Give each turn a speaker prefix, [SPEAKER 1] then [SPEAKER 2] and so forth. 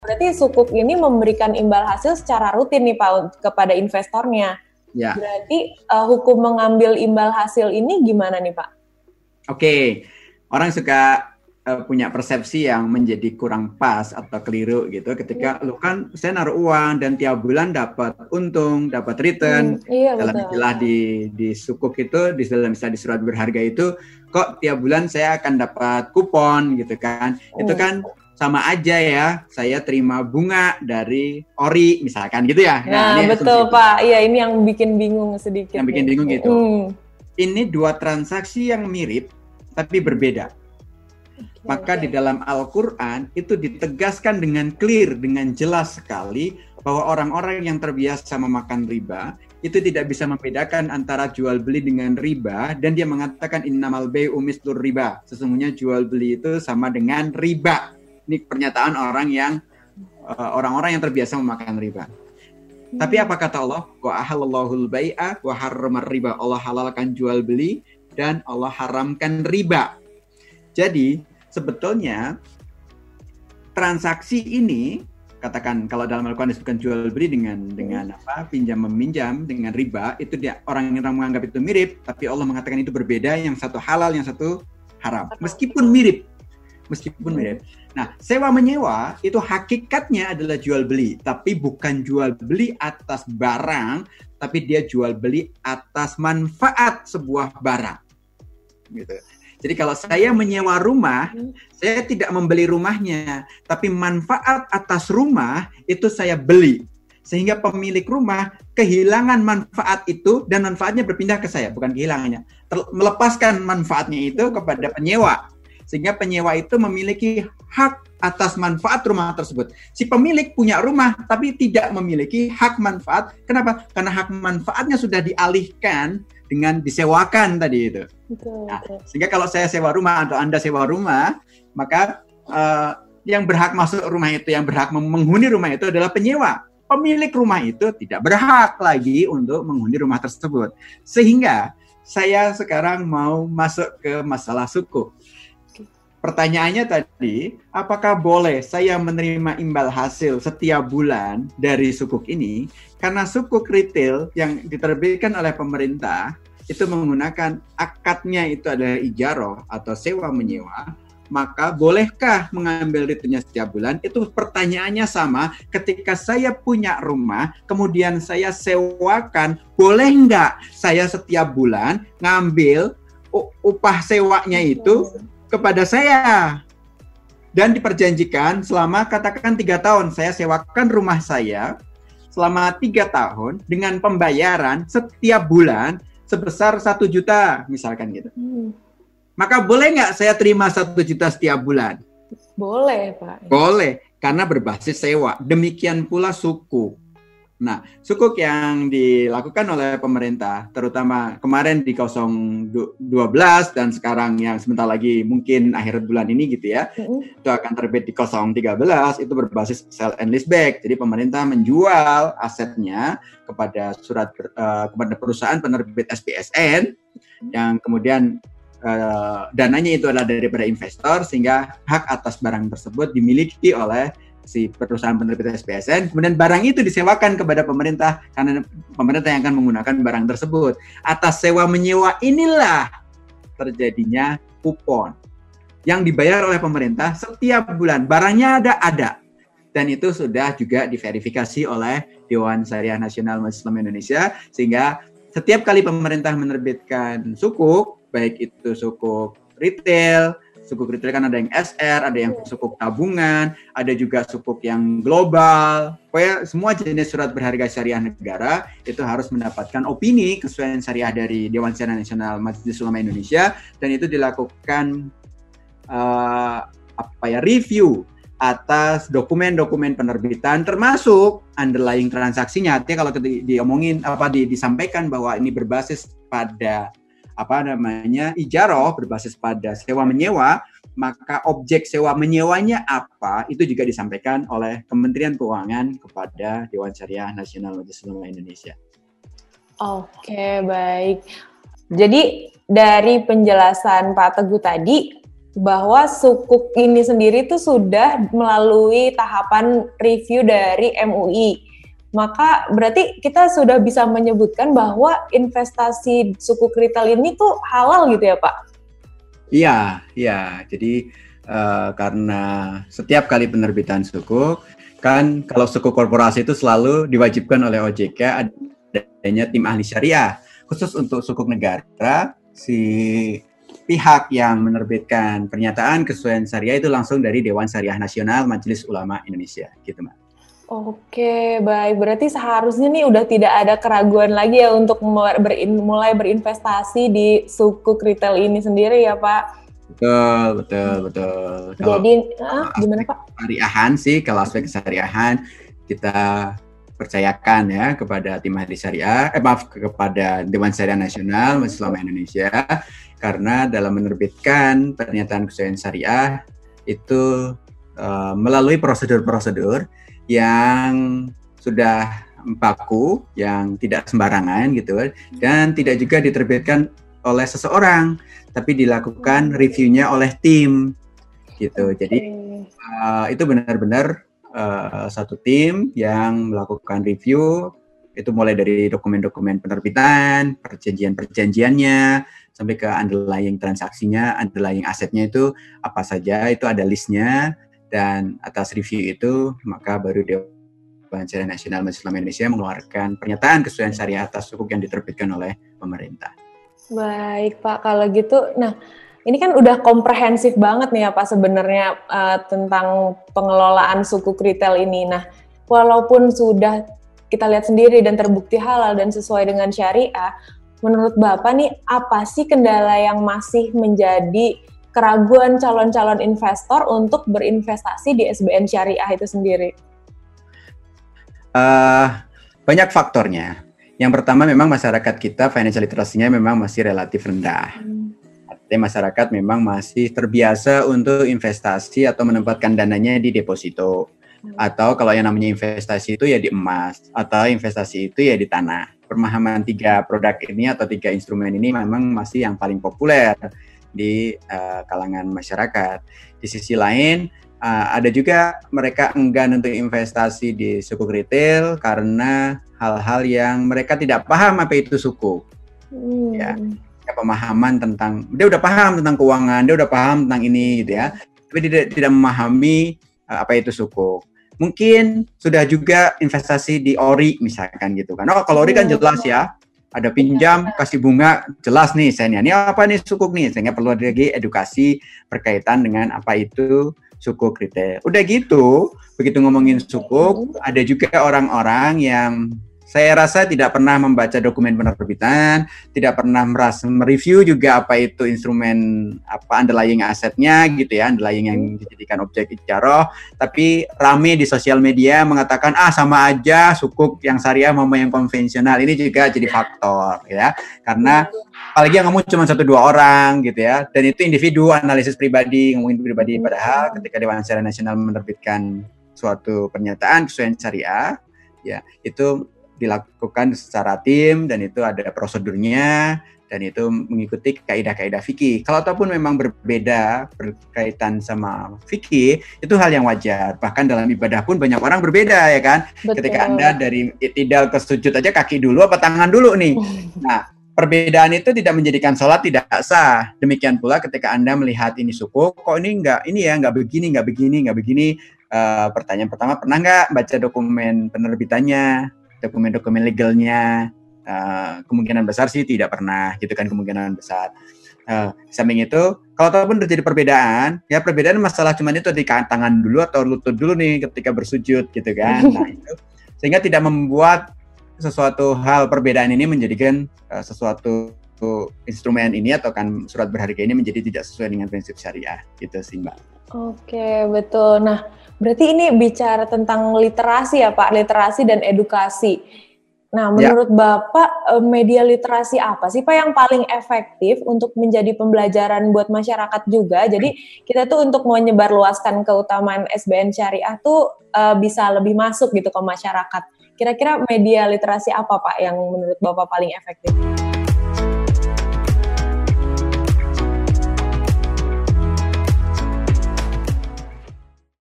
[SPEAKER 1] Berarti sukuk ini memberikan imbal hasil secara rutin nih Pak kepada investornya. Ya. Berarti uh, hukum mengambil imbal hasil ini gimana nih Pak?
[SPEAKER 2] Oke, orang suka uh, punya persepsi yang menjadi kurang pas atau keliru gitu ketika lu kan saya naruh uang dan tiap bulan dapat untung, dapat return. Hmm, iya, dalam betul. istilah di di sukuk itu di dalam istilah di surat berharga itu kok tiap bulan saya akan dapat kupon gitu kan. Hmm. Itu kan sama aja ya saya terima bunga dari ori misalkan gitu ya.
[SPEAKER 1] Nah, nah betul Pak. Iya ini yang bikin bingung sedikit.
[SPEAKER 2] Yang bikin bingung gitu. Hmm. Ini dua transaksi yang mirip tapi berbeda. Okay, Maka okay. di dalam Al-Qur'an itu ditegaskan dengan clear dengan jelas sekali bahwa orang-orang yang terbiasa memakan riba itu tidak bisa membedakan antara jual beli dengan riba dan dia mengatakan innamal bai'u mislur riba. Sesungguhnya jual beli itu sama dengan riba ini pernyataan orang yang uh, orang-orang yang terbiasa memakan riba. Tapi apa kata Allah? Wa ahallallahu bai'a wa harramar riba. Allah halalkan jual beli dan Allah haramkan riba. Jadi sebetulnya transaksi ini katakan kalau dalam Al-Quran disebutkan jual beli dengan dengan apa pinjam meminjam dengan riba itu dia orang yang menganggap itu mirip tapi Allah mengatakan itu berbeda yang satu halal yang satu haram meskipun mirip meskipun mirip Nah, sewa menyewa itu hakikatnya adalah jual beli, tapi bukan jual beli atas barang, tapi dia jual beli atas manfaat sebuah barang. Gitu. Jadi kalau saya menyewa rumah, saya tidak membeli rumahnya, tapi manfaat atas rumah itu saya beli. Sehingga pemilik rumah kehilangan manfaat itu dan manfaatnya berpindah ke saya, bukan kehilangannya. melepaskan manfaatnya itu kepada penyewa sehingga penyewa itu memiliki hak atas manfaat rumah tersebut. Si pemilik punya rumah tapi tidak memiliki hak manfaat. Kenapa? Karena hak manfaatnya sudah dialihkan dengan disewakan tadi itu. Betul, nah, Sehingga kalau saya sewa rumah atau Anda sewa rumah, maka uh, yang berhak masuk rumah itu, yang berhak menghuni rumah itu adalah penyewa. Pemilik rumah itu tidak berhak lagi untuk menghuni rumah tersebut. Sehingga saya sekarang mau masuk ke masalah suku pertanyaannya tadi, apakah boleh saya menerima imbal hasil setiap bulan dari sukuk ini? Karena sukuk retail yang diterbitkan oleh pemerintah itu menggunakan akadnya itu adalah ijaroh atau sewa menyewa, maka bolehkah mengambil returnnya setiap bulan? Itu pertanyaannya sama. Ketika saya punya rumah, kemudian saya sewakan, boleh nggak saya setiap bulan ngambil upah sewanya itu kepada saya dan diperjanjikan selama katakan tiga tahun saya sewakan rumah saya selama tiga tahun dengan pembayaran setiap bulan sebesar satu juta misalkan gitu. Hmm. Maka boleh nggak saya terima satu juta setiap bulan?
[SPEAKER 1] Boleh pak.
[SPEAKER 2] Boleh karena berbasis sewa. Demikian pula suku. Nah, sukuk yang dilakukan oleh pemerintah, terutama kemarin di 012 dan sekarang yang sebentar lagi mungkin akhir bulan ini gitu ya, mm-hmm. itu akan terbit di 013, itu berbasis sell and lease back. Jadi pemerintah menjual asetnya kepada surat uh, kepada perusahaan penerbit SPSN yang kemudian uh, dananya itu adalah daripada investor sehingga hak atas barang tersebut dimiliki oleh si perusahaan penerbit SPSN, kemudian barang itu disewakan kepada pemerintah karena pemerintah yang akan menggunakan barang tersebut. Atas sewa menyewa inilah terjadinya kupon yang dibayar oleh pemerintah setiap bulan. Barangnya ada ada dan itu sudah juga diverifikasi oleh Dewan Syariah Nasional Muslim Indonesia sehingga setiap kali pemerintah menerbitkan sukuk baik itu sukuk retail sukuk retail kan ada yang SR, ada yang sukuk tabungan, ada juga sukuk yang global. Pokoknya semua jenis surat berharga syariah negara itu harus mendapatkan opini kesesuaian syariah dari Dewan Syariah Nasional Majelis Ulama Indonesia dan itu dilakukan uh, apa ya review atas dokumen-dokumen penerbitan termasuk underlying transaksinya. Artinya kalau diomongin apa di, disampaikan bahwa ini berbasis pada apa namanya ijaroh berbasis pada sewa menyewa, maka objek sewa menyewanya apa itu juga disampaikan oleh Kementerian Keuangan kepada Dewan Syariah Nasional Majelis Ulama Indonesia.
[SPEAKER 1] Oke, baik. Jadi dari penjelasan Pak Teguh tadi, bahwa sukuk ini sendiri itu sudah melalui tahapan review dari MUI. Maka berarti kita sudah bisa menyebutkan bahwa investasi sukuk retail ini tuh halal gitu ya Pak?
[SPEAKER 2] Iya, iya. Jadi uh, karena setiap kali penerbitan sukuk, kan kalau sukuk korporasi itu selalu diwajibkan oleh OJK adanya tim ahli syariah. Khusus untuk sukuk negara, si pihak yang menerbitkan pernyataan kesesuaian syariah itu langsung dari Dewan Syariah Nasional Majelis Ulama Indonesia, gitu, Mbak.
[SPEAKER 1] Oke, baik. Berarti seharusnya nih udah tidak ada keraguan lagi ya untuk berin, mulai berinvestasi di suku retail ini sendiri ya, Pak?
[SPEAKER 2] Betul, betul, betul.
[SPEAKER 1] Jadi, ah, gimana Pak?
[SPEAKER 2] Syariahan sih, kalau aspek syariahan kita percayakan ya kepada tim ahli syariah, eh maaf kepada Dewan Syariah Nasional Majelis Ulama Indonesia karena dalam menerbitkan pernyataan kesesuaian syariah itu uh, melalui prosedur-prosedur yang sudah baku, yang tidak sembarangan gitu dan tidak juga diterbitkan oleh seseorang, tapi dilakukan reviewnya oleh tim gitu. Jadi uh, itu benar-benar uh, satu tim yang melakukan review. Itu mulai dari dokumen-dokumen penerbitan, perjanjian-perjanjiannya, sampai ke underlying transaksinya, underlying asetnya itu apa saja, itu ada listnya, dan atas review itu maka baru Dewan Syariah Nasional Majelis Indonesia mengeluarkan pernyataan kesesuaian syariah atas sukuk yang diterbitkan oleh pemerintah.
[SPEAKER 1] Baik Pak, kalau gitu, nah ini kan udah komprehensif banget nih ya Pak sebenarnya uh, tentang pengelolaan suku retail ini. Nah, walaupun sudah kita lihat sendiri dan terbukti halal dan sesuai dengan syariah, menurut Bapak nih apa sih kendala yang masih menjadi keraguan calon-calon investor untuk berinvestasi di SBN Syariah itu sendiri?
[SPEAKER 2] Uh, banyak faktornya. Yang pertama memang masyarakat kita financial literasinya memang masih relatif rendah. Hmm. Artinya masyarakat memang masih terbiasa untuk investasi atau menempatkan dananya di deposito. Hmm. Atau kalau yang namanya investasi itu ya di emas. Atau investasi itu ya di tanah pemahaman tiga produk ini atau tiga instrumen ini memang masih yang paling populer di uh, kalangan masyarakat. Di sisi lain, uh, ada juga mereka enggan untuk investasi di suku retail karena hal-hal yang mereka tidak paham apa itu suku. Hmm. Ya, ya, pemahaman tentang dia udah paham tentang keuangan, dia udah paham tentang ini gitu ya, tapi tidak tidak memahami uh, apa itu suku mungkin sudah juga investasi di ori misalkan gitu kan. Oh kalau ori kan iya. jelas ya, ada pinjam kasih bunga jelas nih saya ini apa nih sukuk nih? Sehingga perlu lagi edukasi berkaitan dengan apa itu sukuk retail. Udah gitu, begitu ngomongin sukuk, ada juga orang-orang yang saya rasa tidak pernah membaca dokumen penerbitan, tidak pernah merasa mereview juga apa itu instrumen apa underlying asetnya gitu ya, underlying yang dijadikan objek ijaroh, tapi rame di sosial media mengatakan ah sama aja sukuk yang syariah mau yang konvensional. Ini juga jadi faktor ya. Karena apalagi yang ngomong cuma satu dua orang gitu ya dan itu individu analisis pribadi ngomongin pribadi padahal ketika Dewan Syariah Nasional menerbitkan suatu pernyataan kesesuaian syariah ya itu dilakukan secara tim dan itu ada prosedurnya dan itu mengikuti kaidah-kaidah fikih. Kalau ataupun memang berbeda berkaitan sama fikih, itu hal yang wajar. Bahkan dalam ibadah pun banyak orang berbeda ya kan. Betul. Ketika Anda dari tidak ke sujud aja kaki dulu apa tangan dulu nih. Nah, perbedaan itu tidak menjadikan sholat tidak sah. Demikian pula ketika Anda melihat ini suku, kok ini enggak ini ya, enggak begini, enggak begini, enggak begini. Uh, pertanyaan pertama, pernah nggak baca dokumen penerbitannya? Dokumen-dokumen legalnya uh, kemungkinan besar sih tidak pernah gitu kan kemungkinan besar. Uh, samping itu kalau ataupun terjadi perbedaan ya perbedaan masalah cuman itu di tangan dulu atau lutut dulu nih ketika bersujud gitu kan. Nah itu sehingga tidak membuat sesuatu hal perbedaan ini menjadikan uh, sesuatu instrumen ini atau kan surat berharga ini menjadi tidak sesuai dengan prinsip syariah. Gitu sih mbak.
[SPEAKER 1] Oke betul. Nah Berarti ini bicara tentang literasi ya Pak, literasi dan edukasi. Nah, ya. menurut ya. Bapak eh, media literasi apa sih Pak yang paling efektif untuk menjadi pembelajaran buat masyarakat juga? Jadi kita tuh untuk menyebarluaskan keutamaan SBN Syariah tuh uh, bisa lebih masuk gitu ke masyarakat. Kira-kira media literasi apa Pak yang menurut Bapak paling efektif?